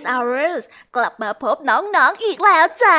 การ Kiss Hours กลับมาพบน้องๆออีกแล้วจ้า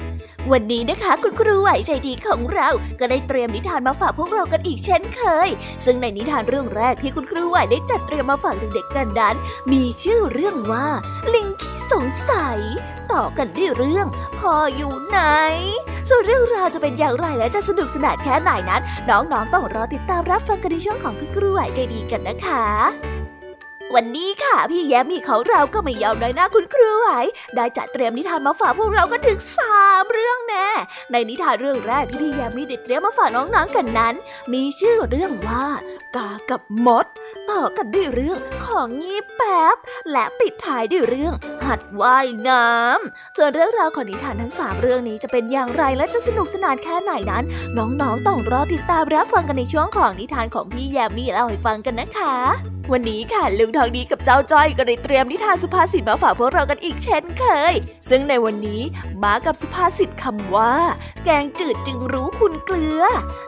วันนี้นะคะคุณครูไหวใจดีของเราก็ได้เตรียมนิทานมาฝากพวกเรากันอีกเช่นเคย ซึ่งในนิทานเรื่องแรกที่คุณครูไหวได้จัดเตรียมมาฝากเด็กๆกันนั้น มีชื่อเรื่องว่า ลิงขี้สงสัย ต่อกันด้วยเรื่องพ่ออยู่ไหน ส่วนเรื่องราวจะเป็นอย่างไรและจะสนุกสนานแค่ไหนนั้น น้องๆต้องรอติดตามรับฟังกันในช่วงของคุณครูไหวใจดีกันนะคะ วันนี้ค่ะ พี่แย้มีเขาเราก็ไม่ยอมเลยนะคุณครูไหวได้จัดเตรียมนิทานมาฝากพวกเราก็ถึงสามเรื่องแน่ ในนิทานเรื่องแรกที่พี่แย้มีได้เตรียมมาฝากน้องๆกันนั้น มีชื่อเรื่องว่า กากับมด ต่อกันด้วยเรื่องของงีบแป๊บ และปิดท้ายด้วยเรื่อง หัดว่ายน้ำส่วนเรื่องราวของนิทานทั้งสามเรื่องนี้จะเป็นอย่างไรและจะสนุกสนานแค่ไหนนั้น น้องๆต้องรอติดตามรับฟังกันในช่วงของนิทานของพี่แยมมี่เล่าให้ฟังกันนะคะ วันนี้ค่ะลุงทองดีกับเจ้าจ้อยก็ได้เตรียมนิทานสุภาษิตมาฝากพวกเรากันอีกเช่นเคย ซึ่งในวันนี้มากับสุภาษิตคำว่า แกงจืดจึงรู้คุณเกลือ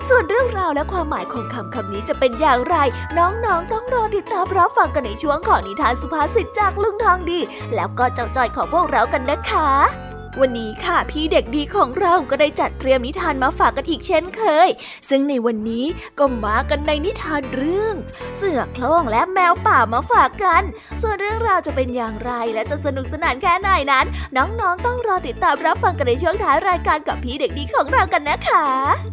ส่วนเรื่องราวและความหมายของคำคำนี้จะเป็นอย่างไร น้องๆต้องรอติดตามรับฟังกันในช่วงของนิทานสุภาษิตจากลุงทองดี แล้วก็เจ้าจ้อยของพวกเรากันนะคะ วันนี้ค่ะพี่เด็กดีของเราก็ได้จัดเตรียมนิทานมาฝากกันอีกเช่นเคย ซึ่งในวันนี้ก็มากันในนิทานเรื่อง เสือโคร่งและแมวป่ามาฝากกัน ส่วนเรื่องราวจะเป็นอย่างไรและจะสนุกสนานแค่ไหนนั้น น้องๆต้องรอติดตามรับฟังกันในช่วงท้ายรายการกับพี่เด็กดีของเรากันนะคะ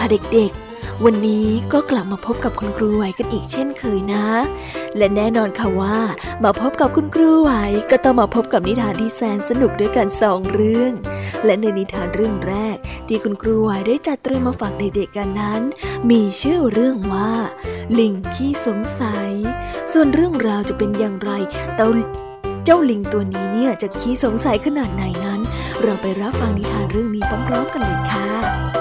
ค่ะเด็กๆ วันนี้ก็กลับมาพบกับคุณครูไหวกันอีกเช่นเคยนะ และแน่นอนค่ะว่า มาพบกับคุณครูไหวก็ต้องมาพบกับนิทานที่แสนสนุกด้วยกันสองเรื่อง และในนิทานเรื่องแรก ที่คุณครูไหวได้จัดเตรียมมาฝากเด็กๆกันนั้น มีชื่อเรื่องว่า ลิงขี้สงสัย ส่วนเรื่องราวจะเป็นอย่างไรเต้าเจ้าลิงตัวนี้เนี่ยจะขี้สงสัยขนาดไหนนั้น เราไปรับฟังนิทานเรื่องนี้พร้อมๆกันเลยค่ะ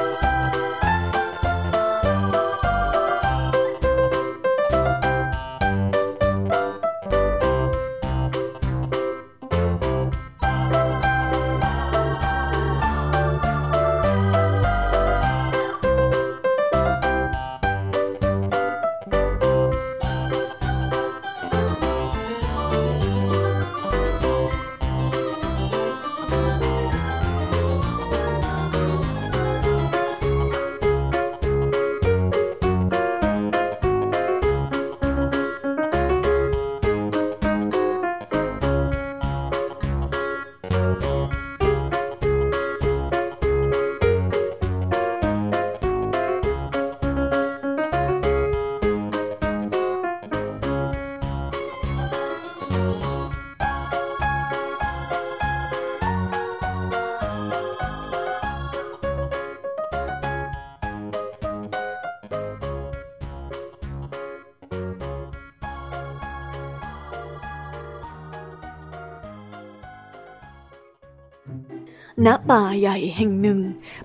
ณป่าใหญ่แห่งหนึ่ง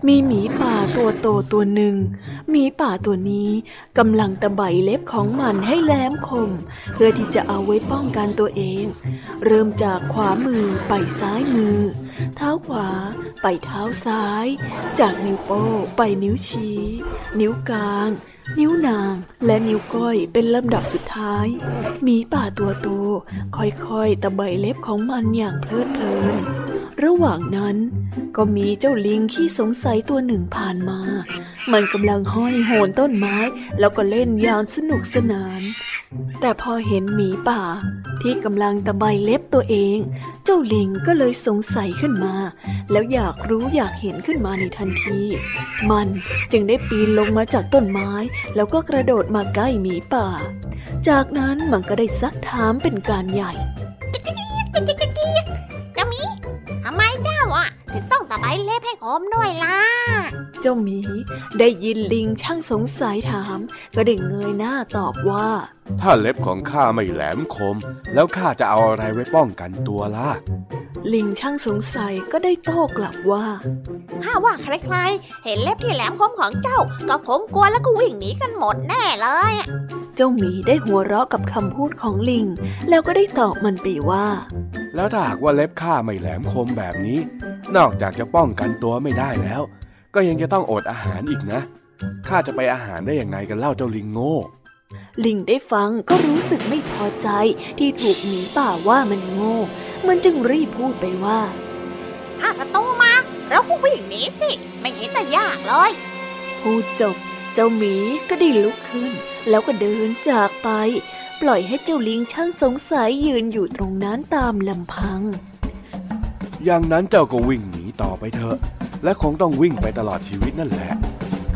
มีหมีป่าตัวโตตัวหนึ่งหมีป่าตัวนี้กำลังตะไบเล็บของมันให้แหลมคม เพื่อที่จะเอาไว้ป้องกันตัวเอง เริ่มจากขวามือไปซ้ายมือ เท้าขวาไปเท้าซ้าย จากนิ้วโป้งไปนิ้วชี้ นิ้วกลางนิ้วนางและนิ้วก้อยเป็นลำดับสุดท้ายหมีป่าตัวโตค่อยๆตะไบเล็บของมันอย่างเพลิดเพลิน ระหว่างนั้นก็มีเจ้าลิงขี้สงสัยตัวหนึ่งผ่านมา มันกำลังห้อยโหนต้นไม้ แล้วก็เล่นอย่างสนุกสนาน แต่พอเห็นหมีป่า ที่กำลังตะไบเล็บตัวเอง เจ้าลิงก็เลยสงสัยขึ้นมา แล้วอยากรู้อยากเห็นขึ้นมาในทันที มันจึงได้ปีนลงมาจากต้นไม้ แล้วก็กระโดดมาใกล้หมีป่า จากนั้นมันก็ได้ซักถามเป็นการใหญ่ ถึงต้องตะไบเล็บให้ผมด้วยล่ะ เจ้าหมีได้ยินลิงช่างสงสัยถาม ก็ได้เงยหน้าตอบว่า ถ้าเล็บของข้าไม่แหลมคม แล้วข้าจะเอาอะไรไว้ป้องกันตัวล่ะ ลิงช่างสงสัยก็ได้โต้กลับว่าถ้าว่าใครๆ เห็นเล็บที่แหลมคมของเจ้า ก็คงกลัวแล้วก็วิ่งหนีกันหมดแน่เลยอะเจ้าหมีได้หัวเราะกับคำพูดของลิง แล้วก็ได้ตอบมันไปว่า แล้วถ้าหากว่าเล็บข้าไม่แหลมคมแบบนี้ นอกจากจะป้องกันตัวไม่ได้แล้ว ก็ยังจะต้องอดอาหารอีกนะข้าจะไปอาหารได้อย่างไงกันเล่าเจ้าลิงโง่ ลิงได้ฟังก็รู้สึกไม่พอใจที่ถูกหมีป่าว่ามันโง่ มันจึงรีบพูดไปว่า ถ้าศัตรูมาเราก็วิ่งหนีสิ ไม่เห็นจะยากเลย พูดจบ เจ้าหมีก็ได้ลุกขึ้น แล้วก็เดินจากไป ปล่อยให้เจ้าลิงช่างสงสัยยืนอยู่ตรงนั้นตามลำพัง อย่างนั้นเจ้าก็วิ่งหนี ต่อไปเถอะ และคงต้องวิ่งไปตลอดชีวิตนั่นแหละ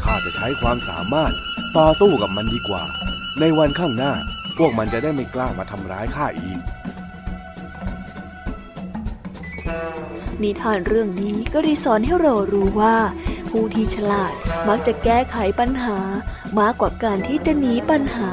ข้าจะใช้ความสามารถต่อสู้กับมันดีกว่า ในวันข้างหน้า พวกมันจะได้ไม่กล้ามาทำร้ายข้าอีก นิทานเรื่องนี้ก็ได้สอนให้เรารู้ว่า ผู้ที่ฉลาดมักจะแก้ไขปัญหามากกว่าการที่จะหนีปัญหา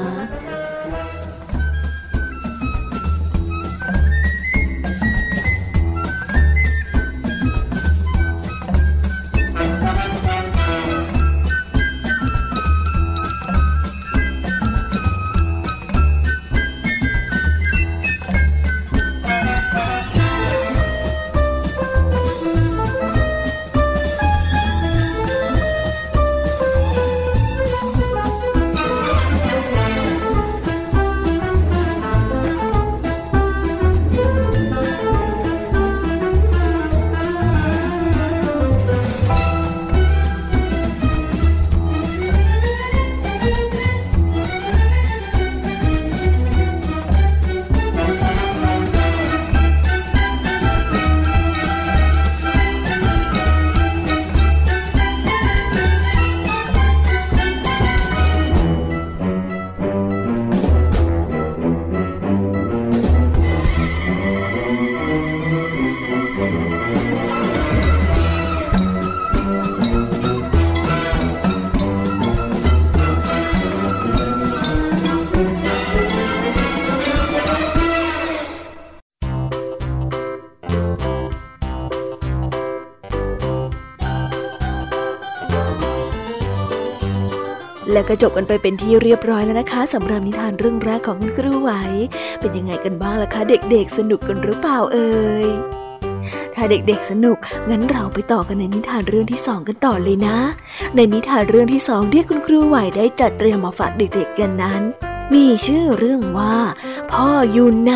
แล้วก็จบกันไปเป็นที่เรียบร้อยแล้วนะคะสำหรับนิทานเรื่องแรกของคุณครูไหว เป็นยังไงกันบ้างล่ะคะ เด็กๆ สนุกกันหรือเปล่าเอ่ยถ้าเด็กๆสนุก งั้นเราไปต่อกันในนิทานเรื่องที่สองกันต่อเลยนะ ในนิทานเรื่องที่สองที่คุณครูไหวได้จัดเตรียมมาฝากเด็กๆกันนั้น มีชื่อเรื่องว่า พ่ออยู่ไหน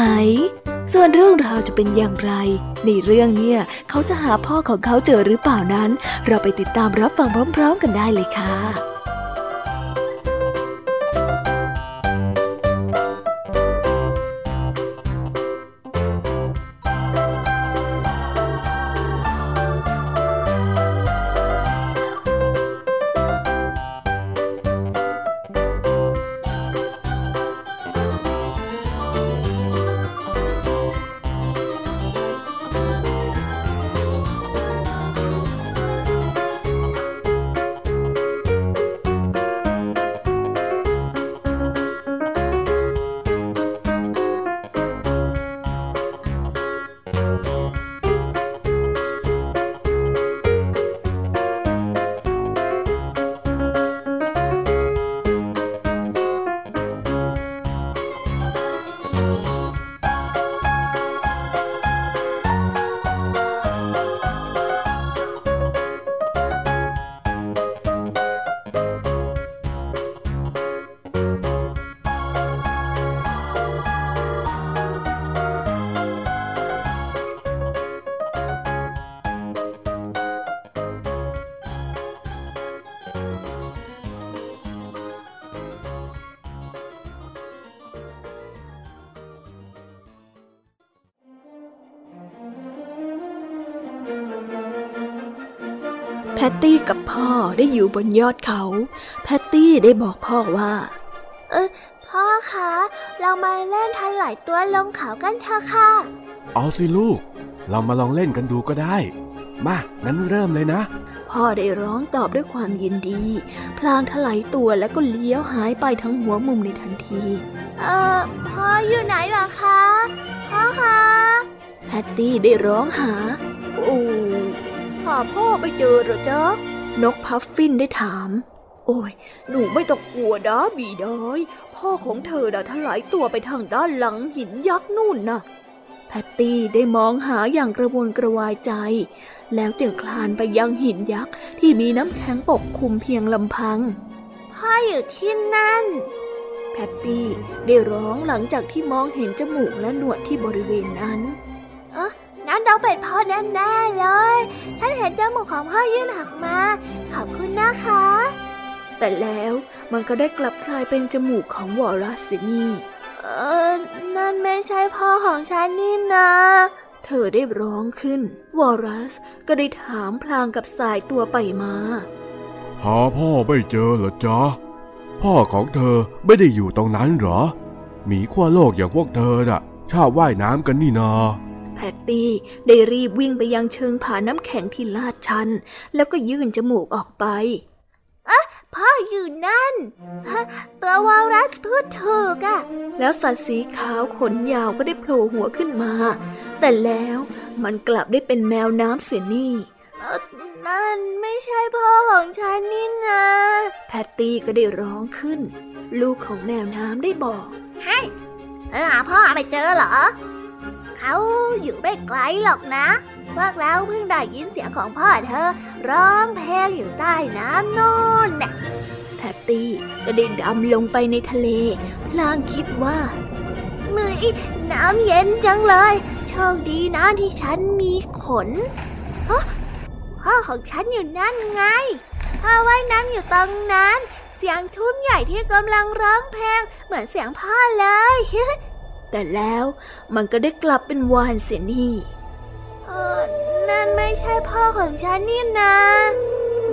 ส่วนเรื่องราวจะเป็นอย่างไร ในเรื่องเนี่ยเขาจะหาพ่อของเขาเจอหรือเปล่านั้น เราไปติดตามรับฟังพร้อม ๆ กันได้เลยค่ะ แพตตี้กับพ่อได้อยู่บนยอดเขา แพตตี้ได้บอกพ่อว่า เออพ่อคะ เรามาเล่นทันหลายตัวลงเขากันเถอะค่ะ เอาสิลูก เรามาลองเล่นกันดูก็ได้ มางั้นเริ่มเลยนะ พ่อได้ร้องตอบด้วยความยินดี พลางถลายตัวแล้วก็เลี้ยวหายไปทั้งหัวมุมในทันที เออพ่ออยู่ไหนเหรอคะ พ่อคะ แพตตี้ได้ร้องหา โอ้ หาพ่อไม่เจอเหรอจ๊ะ นกพัฟฟินได้ถาม โอ้ย หนูไม่ต้องกลัวนะบีดอยพ่อของเธอน่ะไถลตัวไปทางด้านหลังหินยักษ์นู่นน่ะ แพตตี้ได้มองหาอย่างกระวนกระวายใจ แล้วจึงคลานไปยังหินยักษ์ที่มีน้ำแข็งปกคลุมเพียงลำพัง พ่ออยู่ที่นั่นแพตตี้ได้ร้องหลังจากที่มองเห็นจมูกและหนวดที่บริเวณนั้น เออ นั่นต้องเป็นพ่อแน่ๆเลยฉันเห็นจมูกของพ่อยื่นหักมา ขอบคุณนะคะ แต่แล้วมันก็ได้กลับกลายเป็นจมูกของวอรัสซินีเออนั่นไม่ใช่พ่อของฉันนี่นะเธอได้ร้องขึ้น วอรัสก็ได้ถามพลางกับสายตัวไปมา หาพ่อไม่เจอเหรอจ๊ะ พ่อของเธอไม่ได้อยู่ตรงนั้นเหรอ หมีขั้วโลกอย่างพวกเธอน่ะ ชอบว่ายน้ำกันนี่นาแพตตี้ได้รีบวิ่งไปยังเชิงผาน้ำแข็งที่ลาดชัน แล้วก็ยื่นจมูกออกไปพ่ออยู่นั่นฮะตัววารัสพูดถูกอะแล้วสัตว์สีขาวขนยาวก็ได้โผล่หัวขึ้นมา แต่แล้วมันกลับได้เป็นแมวน้ำเสียนี่เอ่อนั่นไม่ใช่พ่อของฉันนี่นะแพตตี้ก็ได้ร้องขึ้น ลูกของแมวน้ำได้บอก ให้เธอหาพ่อไม่เจอเหรอ เขาอยู่ไม่ไกลหรอกนะพวกเราเพิ่งได้ยินเสียงของพ่อเธอ ร้องเพลงอยู่ใต้น้ำนู่นน่ะแพตตี้ก็ได้ดำลงไปในทะเลพลางคิดว่าหืม น้ำเย็นจังเลย โชคดีนะที่ฉันมีขนฮะพ่อของฉันอยู่นั่นไงพ่อว่ายน้ำอยู่ตรงนั้น เสียงทุ้มใหญ่ที่กำลังร้องเพลงเหมือนเสียงพ่อเลย แต่แล้วมันก็ได้กลับเป็นวานเสียนี่เออนั่นไม่ใช่พ่อของฉันนี่นะ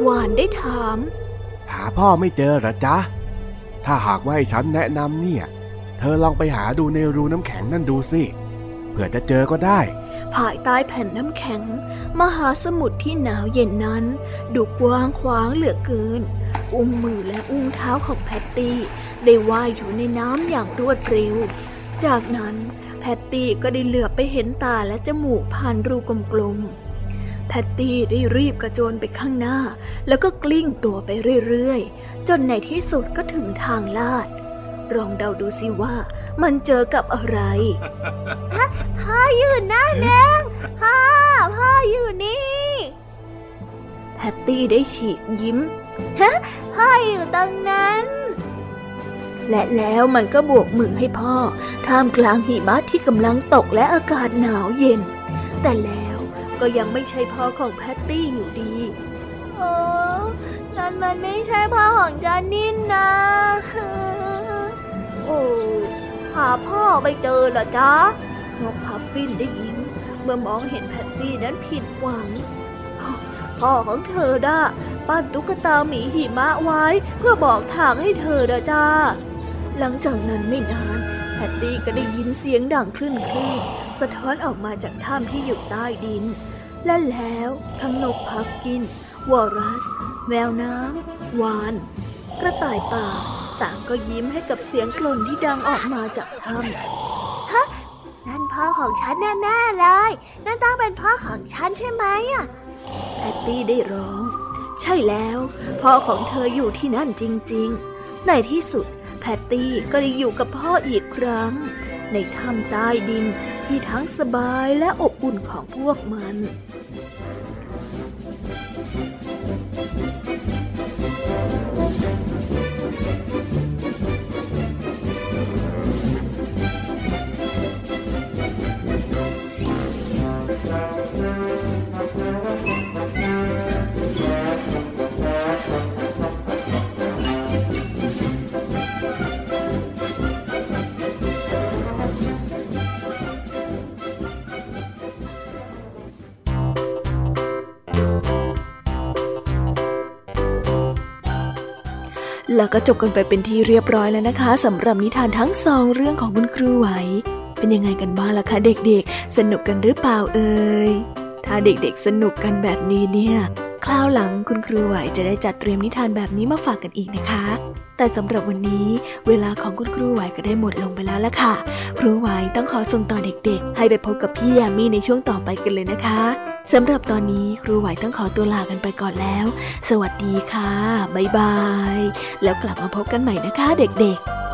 วานได้ถาม หาพ่อไม่เจอเหรอจ๊ะ ถ้าหากว่าให้ฉันแนะนำเนี่ย เธอลองไปหาดูในรูน้ำแข็งนั่นดูสิ เผื่อจะเจอก็ได้ ภายใต้แผ่นน้ำแข็ง มหาสมุทรที่หนาวเย็นนั้น ดูกว้างขวางเหลือเกิน อุ้งมือและอุ้งเท้าของแพตตี้ ได้ว่ายอยู่ในน้ำอย่างรวดเร็ว จากนั้นแพตตี้ก็ได้เหลือบไปเห็นตาและจมูกผ่านรูกลมๆ แพตตี้ได้รีบกระโจนไปข้างหน้า แล้วก็กลิ้งตัวไปเรื่อยๆ จนในที่สุดก็ถึงทางลาดลองเดาดูสิว่ามันเจอกับอะไรพ่ออยู่หน้าแดงพ่อพ่ออยู่นี่ แพตตี้ได้ฉีกยิ้มฮะพ่ออยู่ตรงนั้น และแล้วมันก็บวกมือให้พ่อ ท่ามกลางหิมะที่กำลังตกและอากาศหนาวเย็น แต่แล้วก็ยังไม่ใช่พ่อของแพตตี้อยู่ดีโอ้นั่นมันไม่ใช่พ่อของฉันนี่นะ โอ้หาพ่อไม่เจอเหรอจ๊ะนกพัฟฟินได้ยินเมื่อมองเห็นแพตตี้นั้นผิดหวังพ่อของเธอได้ปั้นตุ๊กตาหมีหิมะไว้ เพื่อบอกทางให้เธอนะจ้า หลังจากนั้นไม่นานแพตตี้ก็ได้ยินเสียงดังขึ้นขึ้นสะท้อนออกมาจากถ้ำที่อยู่ใต้ดิน และแล้วทั้งนกพัฟกิน วอรัส แมวน้ำ วาน กระต่ายป่า ต่างก็ยิ้มให้กับเสียงกล่นที่ดังออกมาจากถ้ำฮะนั่นพ่อของฉันแน่ๆเลย นั่นต้องเป็นพ่อของฉันใช่ไหมอะแพตตี้ได้ร้อง ใช่แล้ว พ่อของเธออยู่ที่นั่นจริง ๆ ในที่สุดแพตตี้ก็ได้อยู่กับพ่ออีกครั้ง ในถ้ำใต้ดินที่ทั้งสบายและอบอุ่นของพวกมัน แล้วก็จบกันไปเป็นที่เรียบร้อยแล้วนะคะสำหรับนิทานทั้งสองเรื่องของคุณครูไหว เป็นยังไงกันบ้างล่ะคะเด็กๆ สนุกกันหรือเปล่าเอ่ยถ้าเด็กๆสนุกกันแบบนี้เนี่ยคราวหลังคุณครูไหวจะได้จัดเตรียมนิทานแบบนี้มาฝากกันอีกนะคะ แต่สำหรับวันนี้ เวลาของคุณครูไหวก็ได้หมดลงไปแล้วล่ะค่ะ ครูไหวต้องขอส่งต่อเด็กๆ ให้ไปพบกับพี่ยามีในช่วงต่อไปกันเลยนะคะ สำหรับตอนนี้ครูไหวต้องขอตัวลากันไปก่อนแล้ว สวัสดีค่ะ บ๊ายบาย แล้วกลับมาพบกันใหม่นะคะเด็กๆ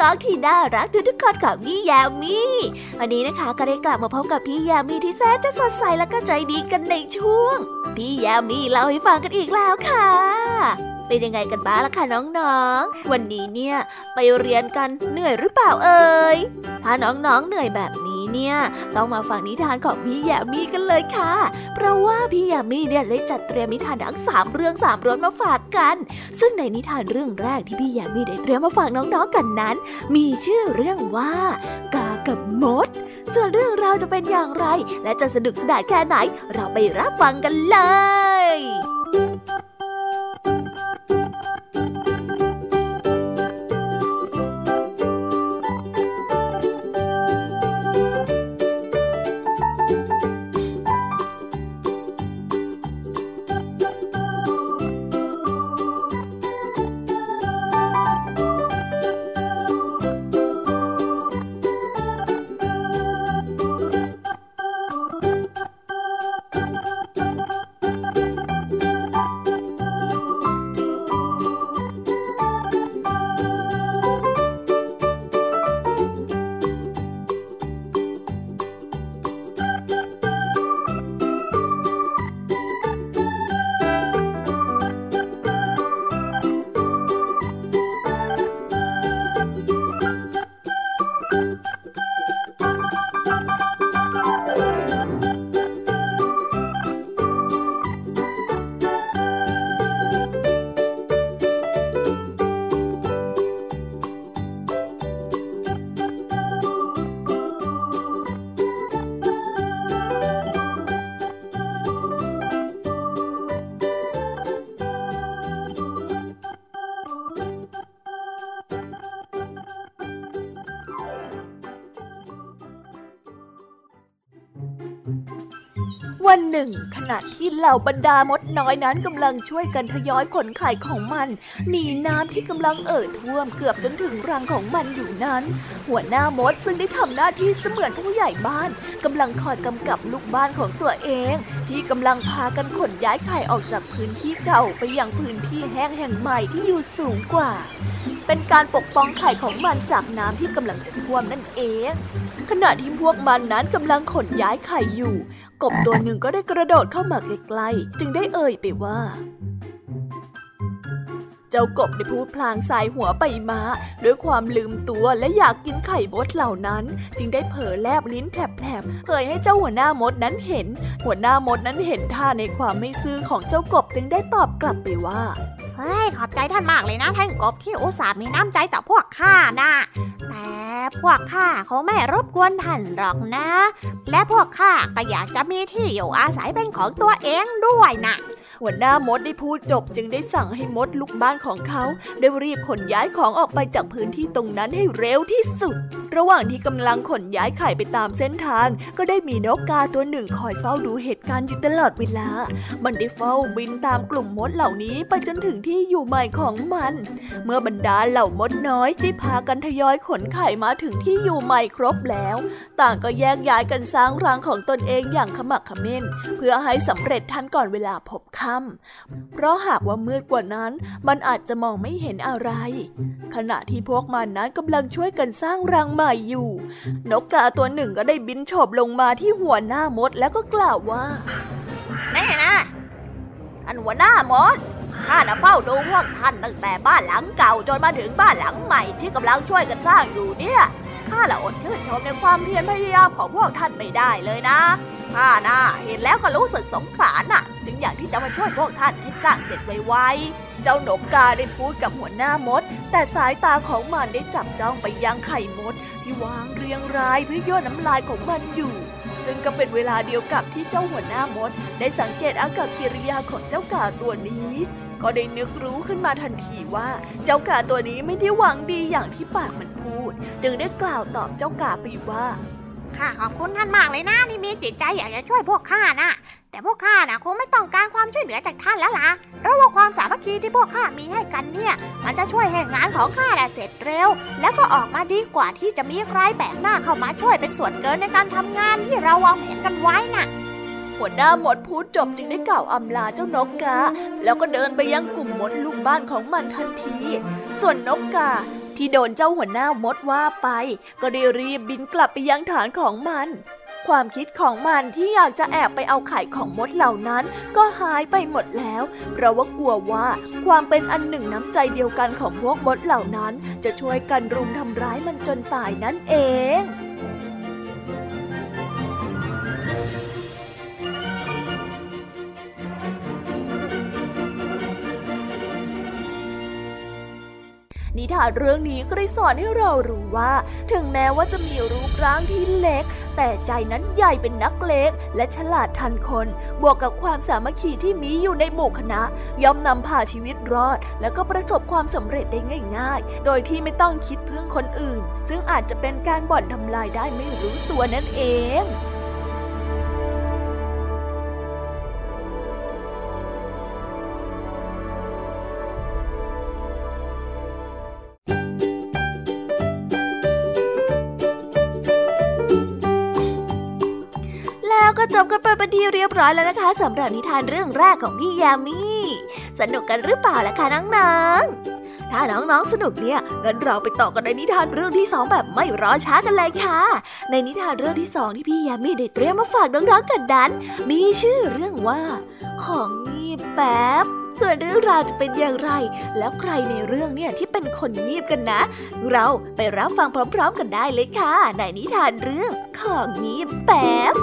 น้องๆที่น่ารักทุกๆคนของพี่ยามีวันนี้นะคะก็ได้กลับมาพบกับพี่ยามีที่แสนจะสดใสและก็ใจดีกันในช่วง พี่ยามีเล่าให้ฟังกันอีกแล้วค่ะเป็นยังไงกันบ้างล่ะคะน้องๆ วันนี้เนี่ยไปเรียนกันเหนื่อยหรือเปล่าเอ่ย ถ้าน้องๆเหนื่อยแบบนี้ เนี่ย ต้องมาฟังนิทานของพี่ยามีกันเลยค่ะ เพราะว่าพี่ยามีเนี่ยได้จัดเตรียมนิทานทั้งสามเรื่องสามรสมาฝากกัน ซึ่งในนิทานเรื่องแรกที่พี่ยามีได้เตรียมมาฝากน้องๆกันนั้น มีชื่อเรื่องว่า กากับมด ส่วนเรื่องราวจะเป็นอย่างไร และจะสนุกสนานแค่ไหน เราไปรับฟังกันเลย ง ขณะที่เหล่าบรรดามดน้อยนั้นกำลังช่วยกันทยอยขนไข่ของมันหนีน้ำที่กำลังเอ่อท่วมเกือบจนถึงรังของมันอยู่นั้น หัวหน้ามดซึ่งได้ทำหน้าที่เสมือนผู้ใหญ่บ้านกำลังคอยกำกับลูกบ้านของตัวเอง ที่กำลังพากันขนย้ายไข่ออกจากพื้นที่เก่าไปยังพื้นที่แห้งแห่งใหม่ที่อยู่สูงกว่า เป็นการปกป้องไข่ของมันจากน้ำที่กำลังจะท่วมนั่นเอง ขณะที่พวกมันนั้นกำลังขนย้ายไข่อยู่ กบตัวหนึ่งก็ได้กระโดดเข้ามาใกล้ๆจึงได้เอ่ยไปว่า เจ้ากบได้พูดพลางสายหัวไปมาด้วยความลืมตัวและอยากกินไข่มดเหล่านั้น จึงได้เผลอแลบลิ้นแผลบๆเผยให้เจ้าหัวหน้ามดนั้นเห็น หัวหน้ามดนั้นเห็นท่าในความไม่ซื่อของเจ้ากบจึงได้ตอบกลับไปว่า เฮ้ยขอบใจท่านมากเลยนะท่านกบที่อุตส่าห์มีน้ำใจต่อพวกข้านะแต่พวกข้าคงไม่รบกวนท่านหรอกนะ และพวกข้าก็อยากจะมีที่อยู่อาศัยเป็นของตัวเองด้วยนะหัวหน้ามดได้พูดจบจึงได้สั่งให้มดลูกบ้านของเขา ได้รีบขนย้ายของออกไปจากพื้นที่ตรงนั้นให้เร็วที่สุด ระหว่างที่กำลังขนย้ายไข่ไปตามเส้นทาง ก็ได้มีนกกาตัวหนึ่งคอยเฝ้าดูเหตุการณ์อยู่ตลอดเวลา มันได้เฝ้าบินตามกลุ่มมดเหล่านี้ไปจนถึงที่อยู่ใหม่ของมัน เมื่อบรรดาเหล่ามดน้อยได้พากันทยอยขนไข่มาถึงที่อยู่ใหม่ครบแล้ว ต่างก็แยกย้ายกันสร้างรังของตนเองอย่างขมักขม้น เพื่อให้สำเร็จทันก่อนเวลาพบค่ำเพราะหากว่ามืดกว่านั้น มันอาจจะมองไม่เห็นอะไร ขณะที่พวกมันนั้นกำลังช่วยกันสร้างรังใหม่อยู่ นกกาตัวหนึ่งก็ได้บินโฉบลงมาที่หัวหน้ามดแล้วก็กล่าวว่าแน่นะท่านหัวหน้ามดข้านะเฝ้าดูพวกท่านตั้งแต่บ้านหลังเก่าจนมาถึงบ้านหลังใหม่ที่กำลังช่วยกันสร้างอยู่เนี่ยข้าละอดชื่นชมในความเพียรพยายามของพวกท่านไม่ได้เลยนะข้าน่ะเห็นแล้วก็รู้สึกสงสารน่ะ จึงอยากที่จะมาช่วยพวกท่านให้สร้างเสร็จไวๆ เจ้านกกาได้พูดกับหัวหน้ามด แต่สายตาของมันได้จับจ้องไปยังไข่มด ที่วางเรียงรายเพื่อย่อน้ำลายของมันอยู่ซึ่งก็เป็นเวลาเดียวกับที่เจ้าหัวหน้ามด ได้สังเกตอากับกิริยาของเจ้ากาตัวนี้ ก็ได้นึกรู้ขึ้นมาทันทีว่าเจ้ากาตัวนี้ไม่ได้หวังดีอย่างที่ปากมันพูด จึงได้กล่าวตอบเจ้ากาไปว่าข้าขอบคุณท่านมากเลยนะที่มีจิตใจอยากจะช่วยพวกข้านะ แต่พวกข้านะคงไม่ต้องการความช่วยเหลือจากท่านแล้วล่ะเพราะว่าความสามัคคีที่พวกข้ามีให้กันเนี่ย มันจะช่วยให้งานของข้าน่ะเสร็จเร็ว แล้วก็ออกมาดีกว่าที่จะมีใครแปลกหน้าเข้ามาช่วยเป็นส่วนเกินในการทำงานที่เราวางแผนกันไว้น่ะหัวหน้าหมดพูดจบจึงได้กล่าวอำลาเจ้านกกา แล้วก็เดินไปยังกลุ่มมดลูกบ้านของมันทันที ส่วนนกกาที่โดนเจ้าหัวหน้ามดว่าไป ก็ได้รีบบินกลับไปยังฐานของมัน ความคิดของมันที่อยากจะแอบไปเอาไข่ของมดเหล่านั้น ก็หายไปหมดแล้ว เพราะว่ากลัวว่าความเป็นอันหนึ่งน้ำใจเดียวกันของพวกมดเหล่านั้น จะช่วยกันรุมทำร้ายมันจนตายนั่นเอง ทานเรื่องนี้ก็ได้สอนให้เรารู้ว่า ถึงแม้ว่าจะมีรูปร่างที่เล็ก แต่ใจนั้นใหญ่เป็นนักเลงและฉลาดทันคน บวกกับความสามัคคีที่มีอยู่ในหมู่คณะ ย่อมนำพาชีวิตรอด แล้วก็ประสบความสำเร็จได้ง่าย ๆ โดยที่ไม่ต้องคิดพึ่งคนอื่น ซึ่งอาจจะเป็นการบ่อนทำลายได้ไม่รู้ตัวนั่นเอง ก็จบกันไปเป็นที่เรียบร้อยแล้วนะคะสำหรับนิทานเรื่องแรกของพี่ยามีสนุกกันหรือเปล่าล่ะคะน้องๆ ถ้าน้องๆสนุกเนี่ยงั้นเราไปต่อกันในนิทานเรื่องที่สองแบบไม่รอช้ากันเลยค่ะ ในนิทานเรื่องที่สองที่พี่ยามีได้เตรียมมาฝากน้องๆกันนั้น มีชื่อเรื่องว่า ของงีบแป๊บส่วนเรื่องราวจะเป็นอย่างไร แล้วใครในเรื่องเนี่ยที่เป็นคนงีบกันนะ เราไปรับฟังพร้อมๆกันได้เลยค่ะ ในนิทานเรื่องของงีบแป๊บ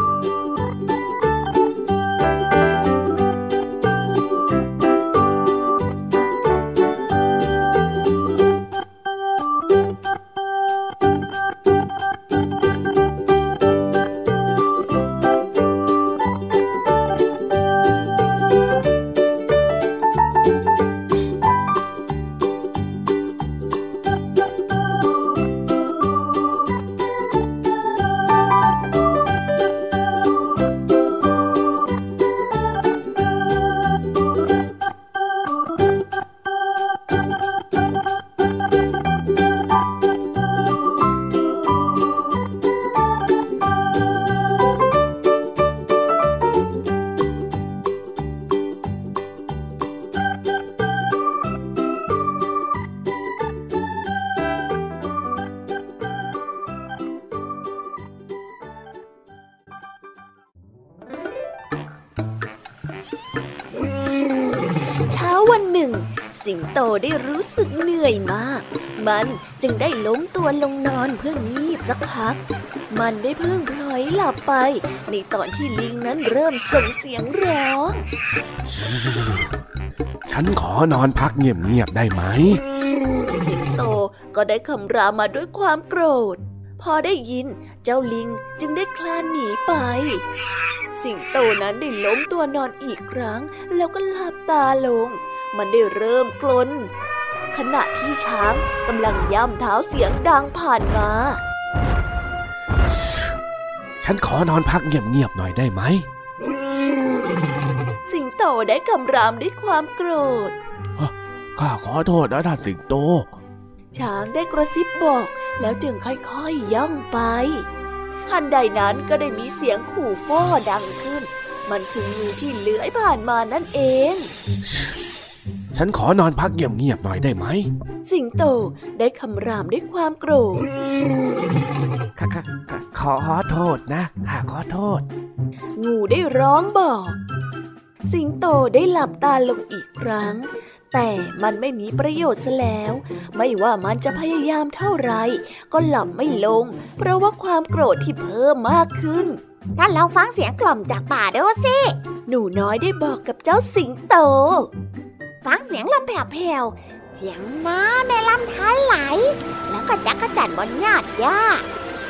กพักมันได้เพิ่งพลอยหลับไป ในตอนที่ลิงนั้นเริ่มส่งเสียงร้อง ฉันขอนอนพักเงียบๆได้ไหม สิงโตก็ได้คำรามมาด้วยความโกรธ พอได้ยินเจ้าลิงจึงได้คลานหนีไป สิงโตนั้นได้ล้มตัวนอนอีกครั้ง แล้วก็หลับตาลง มันได้เริ่มกลนขณะที่ช้างกำลังย่ำเท้าเสียงดังผ่านมา ฉันขอนอนพักเงียบๆหน่อยได้ไหม สิงโตได้คำรามด้วยความโกรธ ข้าขอโทษนะท่านสิงโต ช้างได้กระซิบบอก แล้วจึงค่อยๆย่องไปทันใดนั้นก็ได้มีเสียงขู่ฟ้อดังขึ้น มันคืองูที่เลื้อยผ่านมานั่นเอง ฉันขอนอนพักเงียบๆหน่อยได้ไหม สิงโตได้คำรามด้วยความโกรธข้าขอโทษนะข้าขอโทษ งูได้ร้องบอก สิงโตได้หลับตาลงอีกครั้ง แต่มันไม่มีประโยชน์ซะแล้ว ไม่ว่ามันจะพยายามเท่าไร ก็หลับไม่ลง เพราะว่าความโกรธที่เพิ่มมากขึ้นท่านลองฟังเสียงกล่อมจากป่าดูสิ หนูน้อยได้บอกกับเจ้าสิงโต ฟังเสียงลมแผ่วๆ เสียงน้ำในลำธารไหล แล้วก็จักกรจันบนยอดหญ้า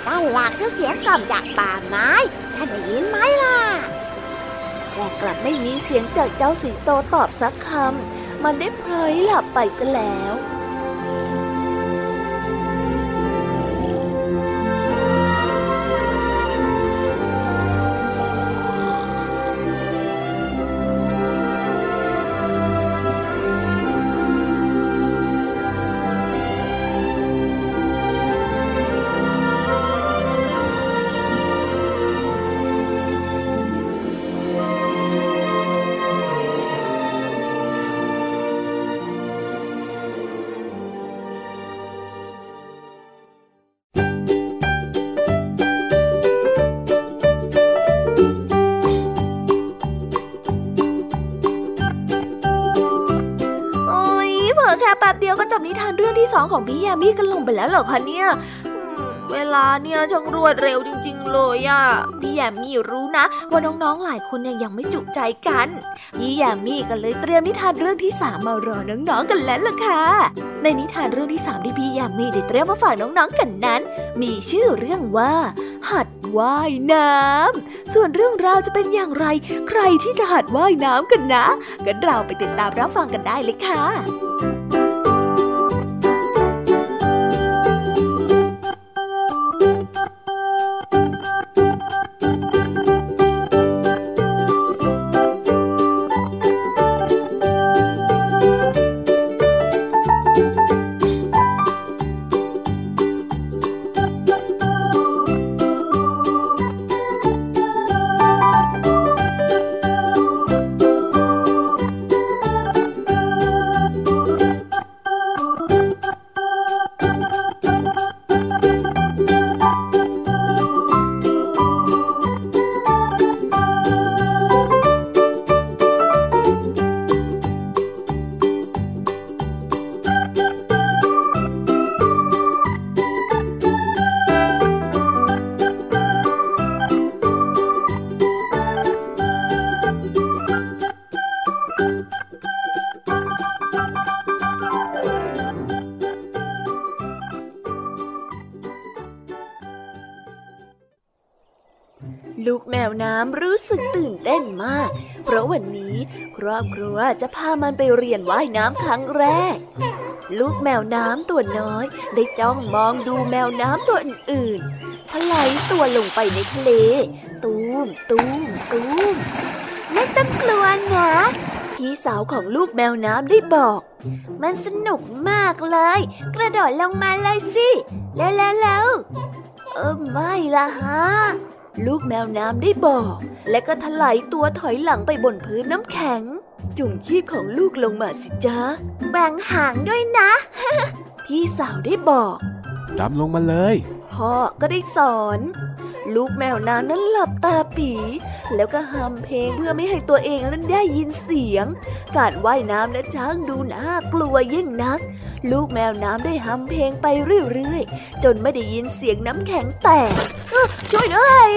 ด้านหลังคือเสียงกล่อมจากป่าไม้ ท่านได้ยินไหมล่ะ แต่กลับไม่มีเสียงจากเจ้าสิงโตตอบสักคำ มันได้เพลยหลับไปซะแล้ว องของพี่ยามีกันลงไปแล้วเหรอคะเนี่ยเวลาเนี่ยช่างรวดเร็วจริง ๆ เลยอะพี่แยมมี่รู้นะ ว่าน้องๆหลายคนเนี่ยยังไม่จุใจกัน พี่แยมมี่ก็เลยเตรียมนิทานเรื่องที่สามมารอน้องๆกันแล้วล่ะค่ะ ในนิทานเรื่องที่สามที่พี่แยมมี่ได้เตรียมมาฝากน้องๆกันนั้น มีชื่อเรื่องว่า หัดว่ายน้ำส่วนเรื่องราวจะเป็นอย่างไร ใครที่จะหัดว่ายน้ำกันนะ กันเราไปติดตามรับฟังกันได้เลยค่ะ วันนี้ ครอบครัวจะพามันไปเรียนว่ายน้ำครั้งแรก ลูกแมวน้ำตัวน้อย ได้จ้องมองดูแมวน้ำตัวอื่นๆถลายตัวลงไปในทะเล ตูมตูมตูมไม่ต้องกลัวนะ พี่สาวของลูกแมวน้ำได้บอก มันสนุกมากเลย กระโดดลงมาเลยสิ แล้วแล้วเออไม่ละฮะ ลูกแมวน้ำได้บอก และก็ถลายตัวถอยหลังไปบนพื้นน้ำแข็ง จุ่มชีพของลูกลงมาสิจ้าแบ่งหางด้วยนะ พี่สาวได้บอก ดำลงมาเลย พ่อก็ได้สอน ลูกแมวน้ำนั้นหลับตาปี แล้วก็ฮัมเพลงเพื่อไม่ให้ตัวเองนั้นได้ยินเสียง การว่ายน้ำนั้นช่างดูน่ากลัวยิ่งนัก ลูกแมวน้ำได้ฮัมเพลงไปเรื่อยๆ จนไม่ได้ยินเสียงน้ำแข็งแตกช่วยด้วย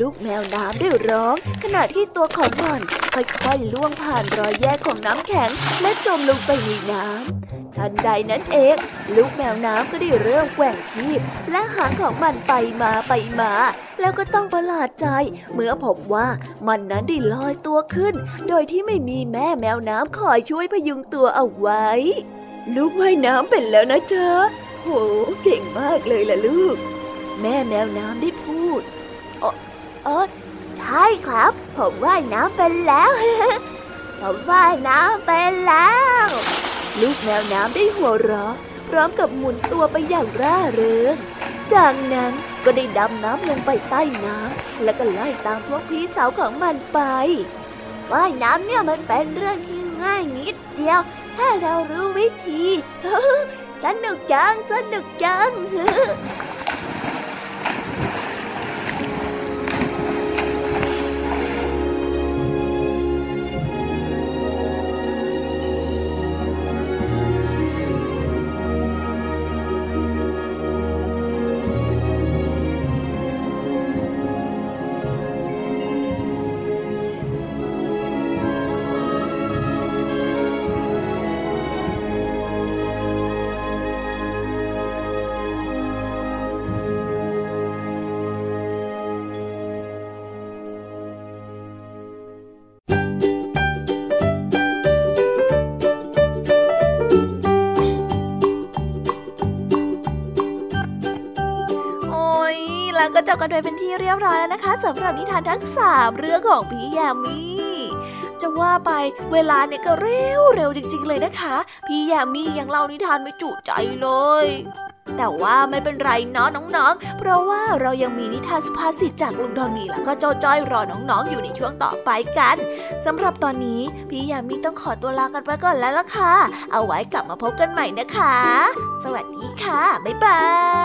ลูกแมวน้ำได้ร้อง ขณะที่ตัวของมันค่อยๆล่วงผ่านรอยแยกของน้ำแข็ง และจมลงไปในน้ำทันใดนั้นเอง ลูกแมวน้ำก็ได้เริ่มแกว่งคีบและหางของมันไปมาไปมา แล้วก็ต้องประหลาดใจ เมื่อพบว่ามันนั้นได้ลอยตัวขึ้น โดยที่ไม่มีแม่แมวน้ำคอยช่วยพยุงตัวเอาไว้ ลูกว่ายน้ำเป็นแล้วนะจ๊ะโหเก่งมากเลยล่ะลูก แม่แมวน้ำได้พูด เออใช่ครับ ผมว่ายน้ำเป็นแล้ว ผมว่ายน้ำเป็นแล้ว ลูกแมวน้ำได้หัวเราะ พร้อมกับหมุนตัวไปอย่างร่าเริง จากนั้นก็ได้ดำน้ำลงไปใต้น้ำแล้วก็ไล่ตามพวกพี่สาวของมันไป ว่ายน้ำเนี่ยมันเป็นเรื่องที่ง่ายนิดเดียว ถ้าเรารู้วิธีสนุกจังสนุกจัง กันไปเป็นที่เรียบร้อยแล้วนะคะสำหรับนิทานทั้งสามเรื่องของพี่ยามีจะว่าไปเวลาเนี่ยก็เร็วเร็วจริง ๆ เลยนะคะ พี่ยามียังเล่านิทานไม่จุใจเลย แต่ว่าไม่เป็นไรเนาะน้องๆ เพราะว่าเรายังมีนิทานสุภาษิตจากลุงดองนีแล้วก็เจ้าจ้อยรอน้องๆ อยู่ในช่วงต่อไปกันสำหรับตอนนี้พี่ยามีต้องขอตัวลากันไปก่อนแล้วล่ะค่ะ เอาไว้กลับมาพบกันใหม่นะคะ สวัสดีค่ะ บ๊ายบาย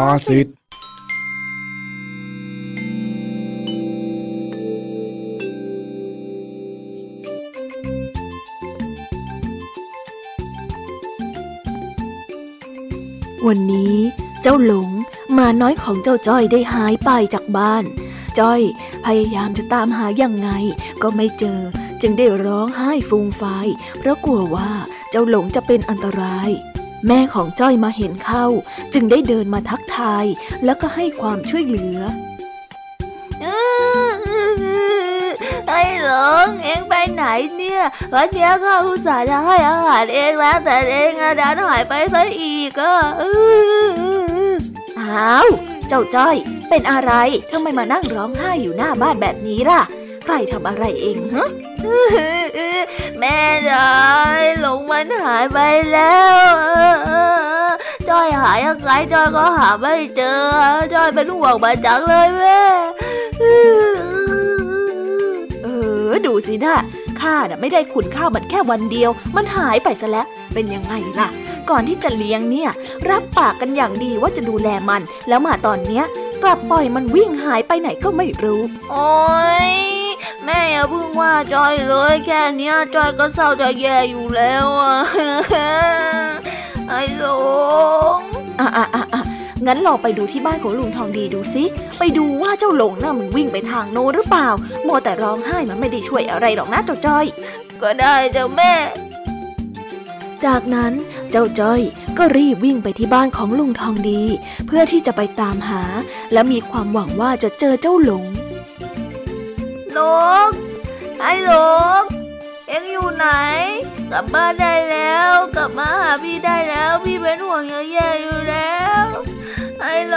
าสุภาษิตวันนี้เจ้าหลงมาน้อยของเจ้าจ้อยได้หายไปจากบ้าน จ้อยพยายามจะตามหาอย่างไง ก็ไม่เจอ จึงได้ร้องไห้ฟูมฟายเพราะกลัวว่าเจ้าหลงจะเป็นอันตราย แม่ของจ้อยมาเห็นเข้า จึงได้เดินมาทักทาย แล้วก็ให้ความช่วยเหลือไอ้หลงเองไปไหนเนี่ยวันนี้ข้าอุตส่าห์จะให้อาหารเองแล้วแต่เองอะดันหายไปซะอีกอะอ้าว เจ้าจ้อย เป็นอะไรทำไมมานั่งร้องไห้อยู่หน้าบ้านแบบนี้ล่ะ ใครทำอะไรเองฮะแม่จอยหลงมันหายไปแล้วจอยหายยังไงจอยก็หาไม่เจอจอยเป็นห่วงมาจังเลยแม่เออดูสินะข้าน่ะไม่ได้ขุนข้าวมันแค่วันเดียว มันหายไปซะแล้ว เป็นยังไงล่ะ ก่อนที่จะเลี้ยงเนี่ย รับปากกันอย่างดีว่าจะดูแลมัน แล้วมาตอนเนี้ย กลับปล่อยมันวิ่งหายไปไหนก็ไม่รู้ โอ้ยแม่อย่าเพิ่งว่าจอยเลยแค่เนี้ยจอยก็เศร้าจะแย่อยู่แล้วอะไอ้หลงอะอะอะอะงั้นลองไปดูที่บ้านของลุงทองดีดูสิไปดูว่าเจ้าหลงน่ะมันวิ่งไปทางโน้นหรือเปล่า มัวแต่ร้องไห้มันไม่ได้ช่วยอะไรหรอกนะเจ้าจ้อย ก็ได้จ้ะแม่ จากนั้นเจ้าจ้อยก็รีบวิ่งไปที่บ้านของลุงทองดี เพื่อที่จะไปตามหา และมีความหวังว่าจะเจอเจ้าหลงหลงไอ้หลงเอ็งอยู่ไหน กลับบ้านได้แล้ว กลับมาหาพี่ได้แล้ว พี่เป็นห่วงแย่ๆอยู่แล้วไอ้หล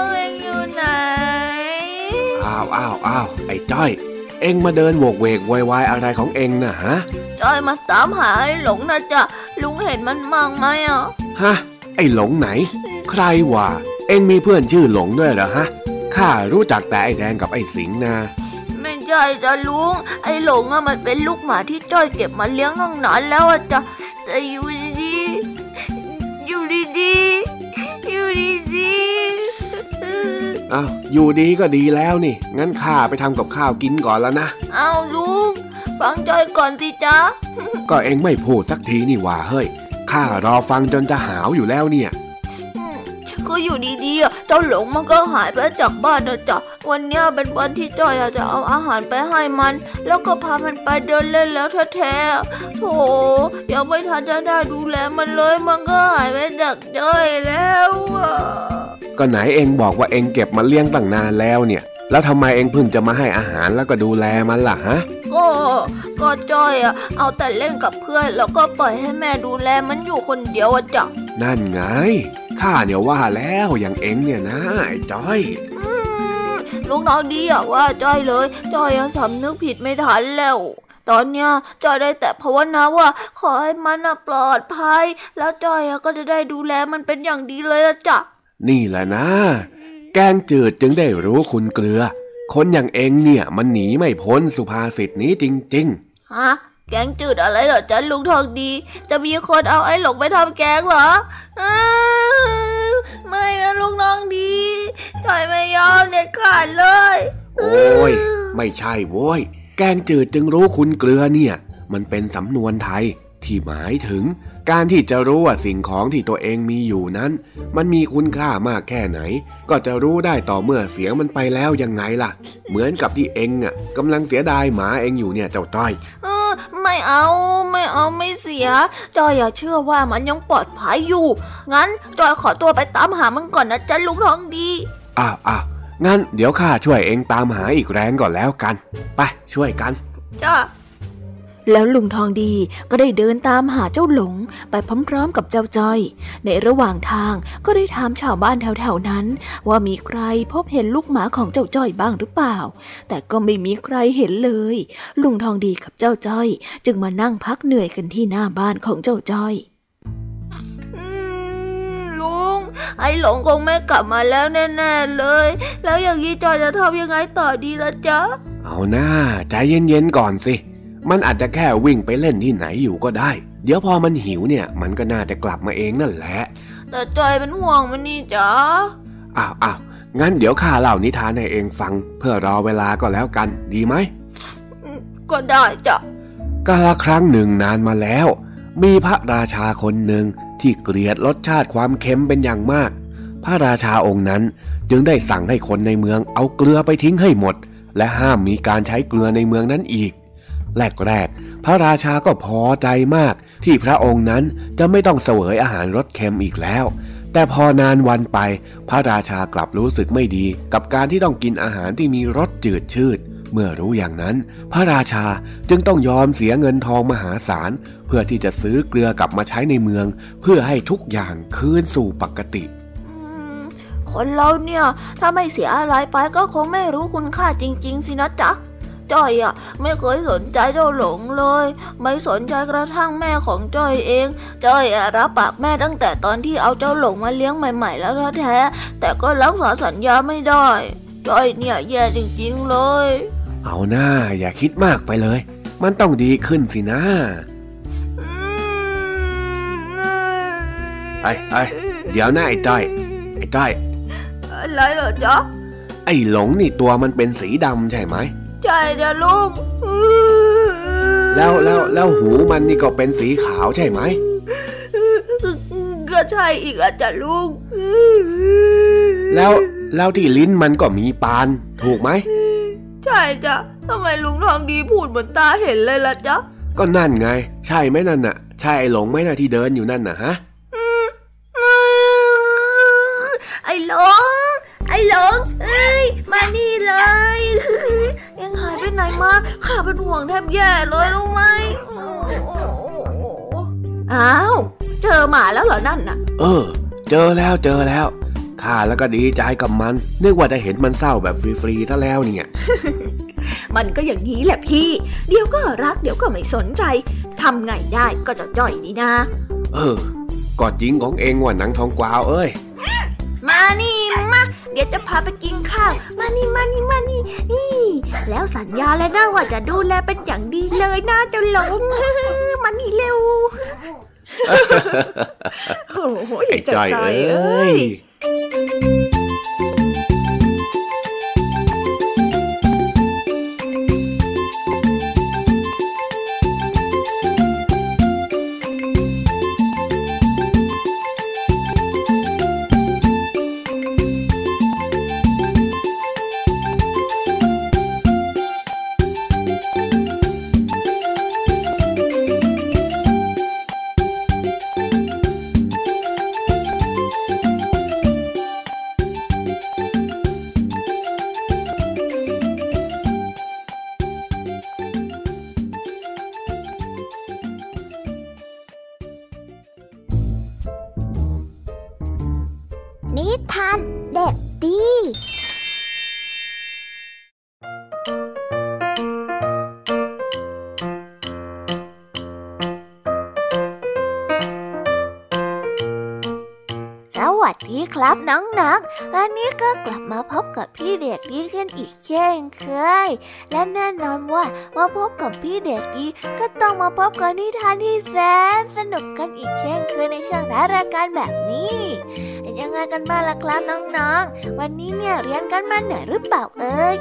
งเอ็งอยู่ไหนอ้าวอ้าวอ้าวไอ้จ้อย เอ็งมาเดินโวกเวกโวยวายอะไรของเอ็งน่ะฮะ จอยมาตามหาไอ้หลงนะจ๊ะลุงเห็นมันมั่งไหมอะฮะไอ้หลงไหน ใครวะเอ็งมีเพื่อนชื่อหลงด้วยเหรอฮะข้ารู้จักแต่ไอ้แดงกับไอ้สิงห์นะไม่ใช่จ้ะลุงไอ้หลงอะมันเป็นลูกหมาที่จ้อยเก็บมาเลี้ยงตั้งนานแล้วอะจ้ะแต่อยู่ดีๆอยู่ดีๆอยู่ดีๆอ้าวอยู่ดีก็ดีแล้วนี่ งั้นข้าไปทำกับข้าวกินก่อนแล้วนะ เอาลุง ฟังจอยก่อนสิจ๊ะ ก็เอ็งไม่พูดสักทีนี่หว่าเฮ้ย ข้ารอฟังจนจะหาวอยู่แล้วเนี่ยอืมคืออยู่ดีๆอะเจ้าหลงมันก็หายไปจากบ้านนะจ๊ะ วันเนี้ยเป็นวันที่จ้อยอะจะเอาอาหารไปให้มัน แล้วก็พามันไปเดินเล่นแล้วแท้ๆโถยังไม่ทันจะได้ดูแลมันเลย มันก็หายไปจากจ้อยแล้วอะก็ไหนเอ็งบอกว่าเอ็งเก็บมาเลี้ยงตั้งนานแล้วเนี่ย แล้วทำไมเอ็งเพิ่งจะมาให้อาหารแล้วก็ดูแลมันล่ะฮะ ก็ก็จ้อยอะเอาแต่เล่นกับเพื่อนแล้วก็ปล่อยให้แม่ดูแลมันอยู่คนเดียวอะจ้ะนั่นไงข้าเนี่ยว่าแล้วอย่างเอ็งเนี่ยนะไอ้จ้อยอืมลุงน้องดีอะว่าจ้อยเลย จ้อยอะสำนึกผิดไม่ทันแล้วตอนเนี้ยจอยได้แต่ภาวนาว่า ขอให้มันอะปลอดภัย แล้วจอยอะก็จะได้ดูแลมันเป็นอย่างดีเลยละจ้ะนี่แหละนะ แกงจืดจึงได้รู้คุณเกลือ คนอย่างเอ็งเนี่ยมันหนีไม่พ้นสุภาษิตนี้จริงฮะ แกงจืดอะไรเหรอจ๊ะลุงทองดี จะมีคนเอาไอ้หลงไปทำแกงเหรออ้าวไม่นะลุงน้องดีจอยไม่ยอมเด็ดขาดเลยๆโอ้ย ไม่ใช่โว้ย แกงจืดจึงรู้คุณเกลือเนี่ย มันเป็นสำนวนไทยที่หมายถึง การที่จะรู้ว่าสิ่งของที่ตัวเองมีอยู่นั้น มันมีคุณค่ามากแค่ไหน ก็จะรู้ได้ต่อเมื่อเสียมันไปแล้วยังไงล่ะ เหมือนกับที่เอ็งอะกำลังเสียดายหมาเอ็งอยู่เนี่ยเจ้าต้อยเออไม่เอาไม่เอาไม่เสียจอยอย่าเชื่อว่ามันยังปลอดภัยอยู่ งั้นจอยขอตัวไปตามหามันก่อนนะจ๊ะลุงทองดีอ้าวอ้าวงั้นเดี๋ยวข้าช่วยเอ็งตามหาอีกแรงก่อนแล้วกัน ไปช่วยกันจ้า แล้วลุงทองดีก็ได้เดินตามหาเจ้าหลงไปพร้อมๆกับเจ้าจ้อย ในระหว่างทางก็ได้ถามชาวบ้านแถวๆนั้น ว่ามีใครพบเห็นลูกหมาของเจ้าจ้อยบ้างหรือเปล่า แต่ก็ไม่มีใครเห็นเลย ลุงทองดีกับเจ้าจ้อย จึงมานั่งพักเหนื่อยกันที่หน้าบ้านของเจ้าจ้อยอืมลุงไอ้หลงคงไม่กลับมาแล้วแน่ๆเลย แล้วอย่างนี้จอยจะทำยังไงต่อดีล่ะจ๊ะ เอาหน้าใจเย็นๆก่อนสิ มันอาจจะแค่วิ่งไปเล่นที่ไหนอยู่ก็ได้ เดี๋ยวพอมันหิวเนี่ย มันก็น่าจะกลับมาเองนั่นแหละ แต่จอยเป็นห่วงมันนี่จ๋าอ้าวอ้าวงั้นเดี๋ยวข้าเล่านิทานให้เองฟัง เพื่อรอเวลาก็แล้วกัน ดีไหม ก็ได้จ้ะกาลครั้งหนึ่งนานมาแล้ว มีพระราชาคนหนึ่งที่เกลียดรสชาติความเค็มเป็นอย่างมาก พระราชาองค์นั้นจึงได้สั่งให้คนในเมืองเอาเกลือไปทิ้งให้หมด และห้ามมีการใช้เกลือในเมืองนั้นอีก แรกๆ พระราชาก็พอใจมาก ที่พระองค์นั้นจะไม่ต้องเสวยอาหารรสเค็มอีกแล้ว แต่พอนานวันไป พระราชากลับรู้สึกไม่ดี กับการที่ต้องกินอาหารที่มีรสจืดชืด เมื่อรู้อย่างนั้น พระราชาจึงต้องยอมเสียเงินทองมหาศาล เพื่อที่จะซื้อเกลือกลับมาใช้ในเมือง เพื่อให้ทุกอย่างคืนสู่ปกติคนเราเนี่ย ถ้าไม่เสียอะไรไปก็คงไม่รู้คุณค่าจริง ๆ สินะจ๊ะ จ้อยอะไม่เคยสนใจเจ้าหลงเลย ไม่สนใจกระทั่งแม่ของจ้อยเอง จ้อยอะรับปากแม่ตั้งแต่ตอนที่เอาเจ้าหลงมาเลี้ยงใหม่ ๆ แล้วแท้ๆแต่ก็รักษาสัญญาไม่ได้ จ้อยเนี่ยแย่จริงๆเลย เอาหน้าอย่าคิดมากไปเลย มันต้องดีขึ้นสินะไอ้ไอ้เดี๋ยวนะไอ้จ้อยไอ้จ้อยอะไรเหรอจ๊ะไอ้หลงนี่ตัวมันเป็นสีดำใช่ไหมใช่จ้ะลุงแล้วแล้วแล้วหูมันนี่ก็เป็นสีขาวใช่ไหมก็ใช่อีกอะจ้ะลุงแล้วแล้วที่ลิ้นมันก็มีปาน ถูกไหมใช่จ้ะทำไมลุงทองดีพูดเหมือนตาเห็นเลยล่ะจ๊ะก็นั่นไง ใช่ไหมนั่นน่ะ ใช่ไอ้หลงไหมน่ะที่เดินอยู่นั่นน่ะฮะไอ้หลง ไอ้หลง เอ้ย มานี่เลย ยังหายไปไหนมาข้าเป็นห่วงแทบแย่เลยรู้ไหมอ้าวเจอหมาแล้วเหรอนั่นน่ะ เออ เจอแล้วเจอแล้วข้าแล้วก็ดีใจกับมันนึกว่าจะเห็นมันเศร้าแบบฟรีๆซะแล้วเนี่ย มันก็อย่างนี้แหละพี่ เดี๋ยวก็รักเดี๋ยวก็ไม่สนใจทำไงได้ก็จะจ่อยนี่นะ เออก็จริงของเองว่าหนังทองกวาวเอ้ย มานี่มา เดี๋ยวจะพาไปกินข้าว มานี่มานี่มานี่นี่ แล้วสัญญาแล้วนะว่าจะดูแลเป็นอย่างดีเลยนะเจ้าหลงมานี่เร็วโอ้โหไอ้จ้อยเอ้ย วันนี้ก็กลับมาพบกับพี่เด็กดีกันอีกเช่นเคย และแน่นอนว่ามาพบกับพี่เด็กดีก็ต้องมาพบกับนิทานที่แสนสนุกกันอีกเช่นเคยในช่วงท้ายรายการแบบนี้เป็นยังไงกันบ้างล่ะครับน้องๆ วันนี้เนี่ยเรียนกันมาเหนื่อยหรือเปล่าเอ่ย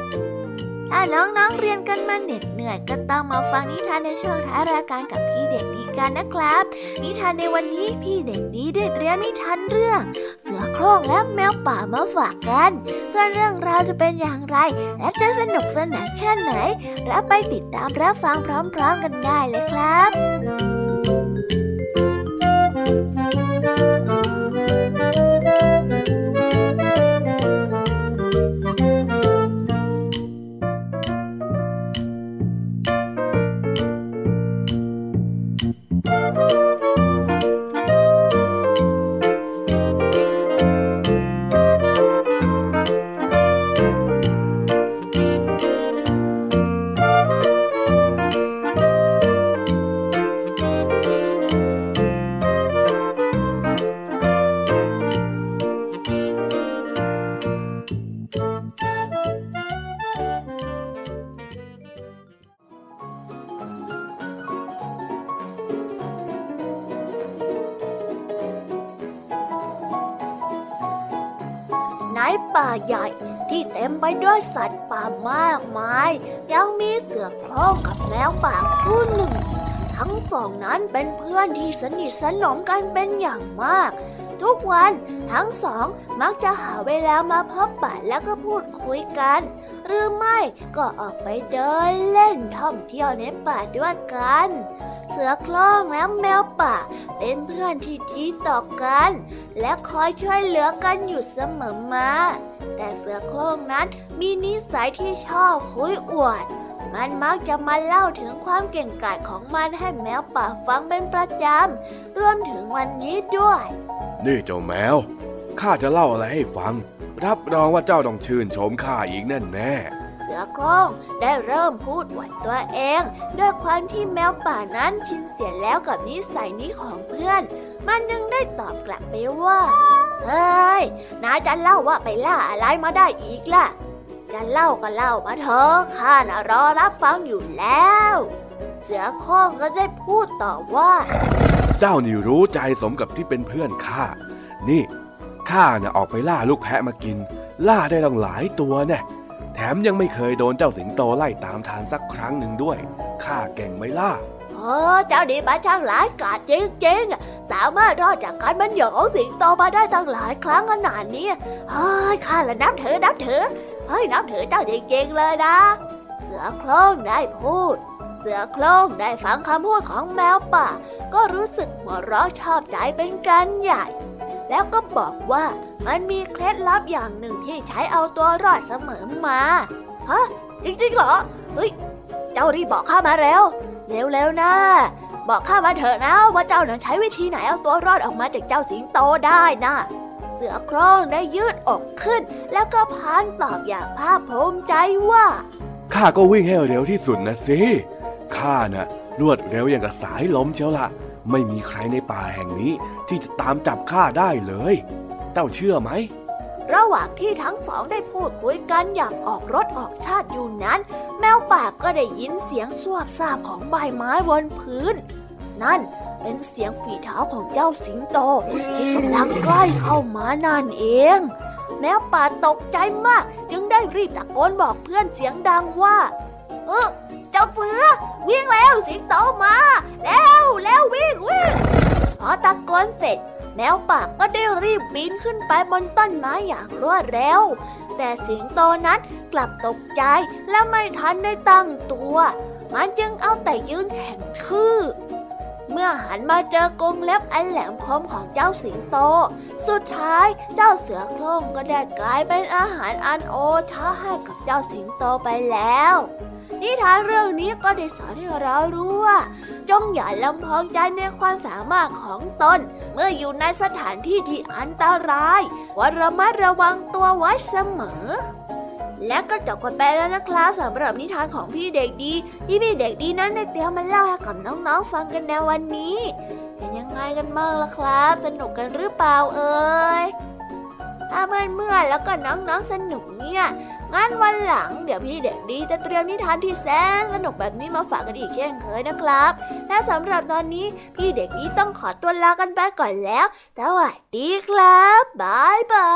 ถ้าน้องๆเรียนกันมาเหน็ดเหนื่อยก็ต้องมาฟังนิทานในช่วงท้ารายการกับพี่เด็กดีกันนะครับ นิทานในวันนี้พี่เด็กดีได้เตรียมนิทานเรื่อง เสือโคร่งและแมวป่ามาฝากกันส่วนเรื่องราวจะเป็นอย่างไร และจะสนุกสนานแค่ไหนรับไปติดตามรับฟังพร้อม ๆ กันได้เลยครับ สนิทสนมกันเป็นอย่างมาก ทุกวันทั้งสองมักจะหาเวลามาพบปะแล้วก็พูดคุยกัน หรือไม่ก็ออกไปเดินเล่นท่องเที่ยวในป่าด้วยกัน เสือโคร่งและแมวป่าเป็นเพื่อนที่ดีต่อกัน และคอยช่วยเหลือกันอยู่เสมอมา แต่เสือโคร่งนั้นมีนิสัยที่ชอบคุยอวด มันมักจะมาเล่าถึงความเก่งกาจของมันให้แมวป่าฟังเป็นประจำ รวมถึงวันนี้ด้วย นี่เจ้าแมว ข้าจะเล่าอะไรให้ฟัง รับรองว่าเจ้าต้องชื่นชมข้าอีกแน่แน่เสือโคร่งได้เริ่มพูดอวดตัวเอง ด้วยความที่แมวป่านั้นชินเสียแล้วกับนิสัยนี้ของเพื่อน มันยังได้ตอบกลับไปว่า เฮ้ยนายจะเล่าว่าไปล่าอะไรมาได้อีกล่ะ จะเล่าก็เล่ามาเถอะข้าน่ะรอรับฟังอยู่แล้ว เสือโคร่งก็ได้พูดต่อว่า เจ้านี่รู้ใจสมกับที่เป็นเพื่อนข้า นี่ข้าน่ะออกไปล่าลูกแพะมากิน ล่าได้ตั้งหลายตัวแน่แถมยังไม่เคยโดนเจ้าสิงโตไล่ตามทานสักครั้งหนึ่งด้วย ข้าเก่งไหมล่ะโอ้เจ้าดีมาช่างหลายกาจจริงๆ สามารถรอดจากการมันเหยของสิงโตมาได้ตั้งหลายครั้งขนาดนี้เฮ้ยข้าละนับถือนับถือ เฮ้ยนับถือเจ้าจริงๆเลยนะ เสือโคร่งได้พูด เสือโคร่งได้ฟังคำพูดของแมวป่า ก็รู้สึกหัวเราะชอบใจเป็นกันใหญ่ แล้วก็บอกว่ามันมีเคล็ดลับอย่างหนึ่งที่ใช้เอาตัวรอดเสมอมาฮะจริงๆเหรอเฮ้ยเจ้ารีบบอกข้ามาเร็วเร็วๆนะบอกข้ามาเถอะนะว่าเจ้านั้นใช้วิธีไหนเอาตัวรอดออกมาจากเจ้าสิงโตได้นะเสือโคร่งได้ยืดอกขึ้น แล้วก็พานตอบอย่างภาคภูมิใจว่า ข้าก็วิ่งให้เร็วที่สุดนะสิ ข้าน่ะ รวดเร็วอย่างกับสายลมเชียวละไม่มีใครในป่าแห่งนี้ที่จะตามจับข้าได้เลย เจ้าเชื่อไหมระหว่างที่ทั้งสองได้พูดคุยกันอย่างออกรถออกชาติอยู่นั้น แมวป่าก็ได้ยินเสียงสวบซาบของใบไม้บนพื้น นั่น เป็นเสียงฝีเท้าของเจ้าสิงโต ที่กำลังใกล้เข้ามานั่นเอง แมวป่าตกใจมาก จึงได้รีบตะโกนบอกเพื่อนเสียงดังว่า เออเจ้าเสือ วิ่งแล้วสิงโตมาแล้วแล้ววิ่งวิ่งพอตะโกนเสร็จ แมวป่าก็ได้รีบบินขึ้นไปบนต้นไม้อย่างรวดเร็วแต่สิงโตนั้นกลับตกใจและไม่ทันได้ตั้งตัว มันจึงเอาแต่ยืนแข็งทื่อ เมื่อหันมาเจอกรงเล็บอันแหลมคมของเจ้าสิงโต สุดท้ายเจ้าเสือโคร่งก็ได้กลายเป็นอาหารอันโอชะให้กับเจ้าสิงโตไปแล้ว นิทานเรื่องนี้ก็ได้สอนให้เรารู้ว่า จงอย่าลำพองใจในความสามารถของตน เมื่ออยู่ในสถานที่ที่อันตรายควรระมัดระวังตัวไว้เสมอ และก็จบกันไปแล้วนะครับสำหรับนิทานของพี่เด็กดี ที่พี่เด็กดีนั้นได้เตรียมมาเล่าให้กับน้องๆฟังกันในวันนี้เป็นยังไงกันบ้างล่ะครับ สนุกกันหรือเปล่าเอ่ยถ้าเมื่อนเมื่อแล้วก็น้องๆสนุกเนี่ย งั้นวันหลังเดี๋ยวพี่เด็กดีจะเตรียมนิทานที่แสนสนุกแบบนี้มาฝากกันอีกเช่นเคยนะครับ และสำหรับตอนนี้พี่เด็กดีต้องขอตัวลากันไปก่อนแล้ว สวัสดีครับบายบา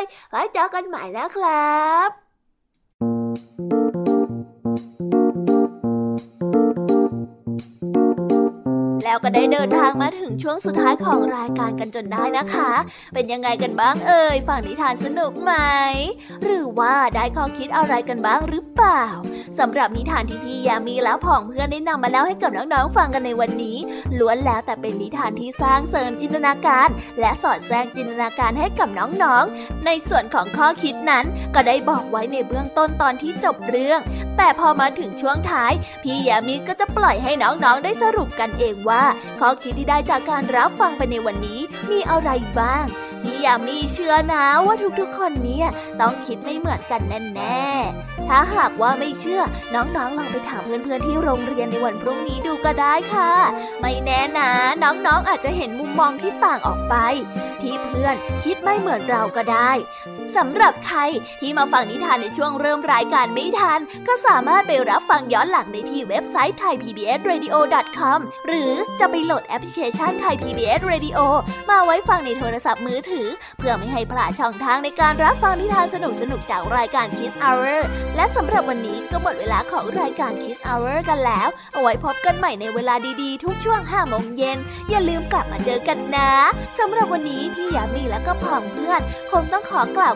ย ไว้เจอกันใหม่นะครับ แล้วก็ได้เดินทางมาถึงช่วงสุดท้ายของรายการกันจนได้นะคะ เป็นยังไงกันบ้างเอ่ยฝั่งนิทานสนุกไหม หรือว่าได้ข้อคิดอะไรกันบ้างหรือเปล่า สำหรับนิทานที่พี่ยามีแล้วผองเพื่อนได้นำมาเล่าให้กับน้องๆฟังกันในวันนี้ ล้วนแล้วแต่เป็นนิทานที่สร้างเสริมจินตนาการ และสอดแทรกจินตนาการให้กับน้องๆ ในส่วนของข้อคิดนั้นก็ได้บอกไว้ในเบื้องต้นตอนที่จบเรื่อง แต่พอมาถึงช่วงท้าย พี่ยามีก็จะปล่อยให้น้องๆได้สรุปกันเองว่า ข้อคิดที่ได้จากการรับฟังไปในวันนี้มีอะไรบ้าง พี่ยามีเชื่อนะว่าทุกๆคนเนี่ยต้องคิดไม่เหมือนกันแน่ๆ ถ้าหากว่าไม่เชื่อ น้องๆลองไปถามเพื่อนๆที่โรงเรียนในวันพรุ่งนี้ดูก็ได้ค่ะ ไม่แน่นะน้องๆอาจจะเห็นมุมมองที่ต่างออกไป ที่เพื่อนคิดไม่เหมือนเราก็ได้ สำหรับใครที่มาฟังนิทานในช่วงเริ่มรายการไม่ทัน ก็สามารถไปรับฟังย้อนหลังได้ที่เว็บไซต์ thaipbsradio.com หรือจะไปโหลดแอปพลิเคชัน Thai PBS Radio มาไว้ฟังในโทรศัพท์มือถือ เพื่อไม่ให้พลาดช่องทางในการรับฟังนิทานสนุกๆจากรายการ Kids Hour และสำหรับวันนี้ก็หมดเวลาของรายการ Kids Hour กันแล้ว เอาไว้พบกันใหม่ในเวลาดีๆ ทุกช่วง5โมงเย็น อย่าลืมกลับมาเจอกันนะสำหรับวันนี้พี่ยามีและก็ผองเพื่อน คงต้องขอกล่าว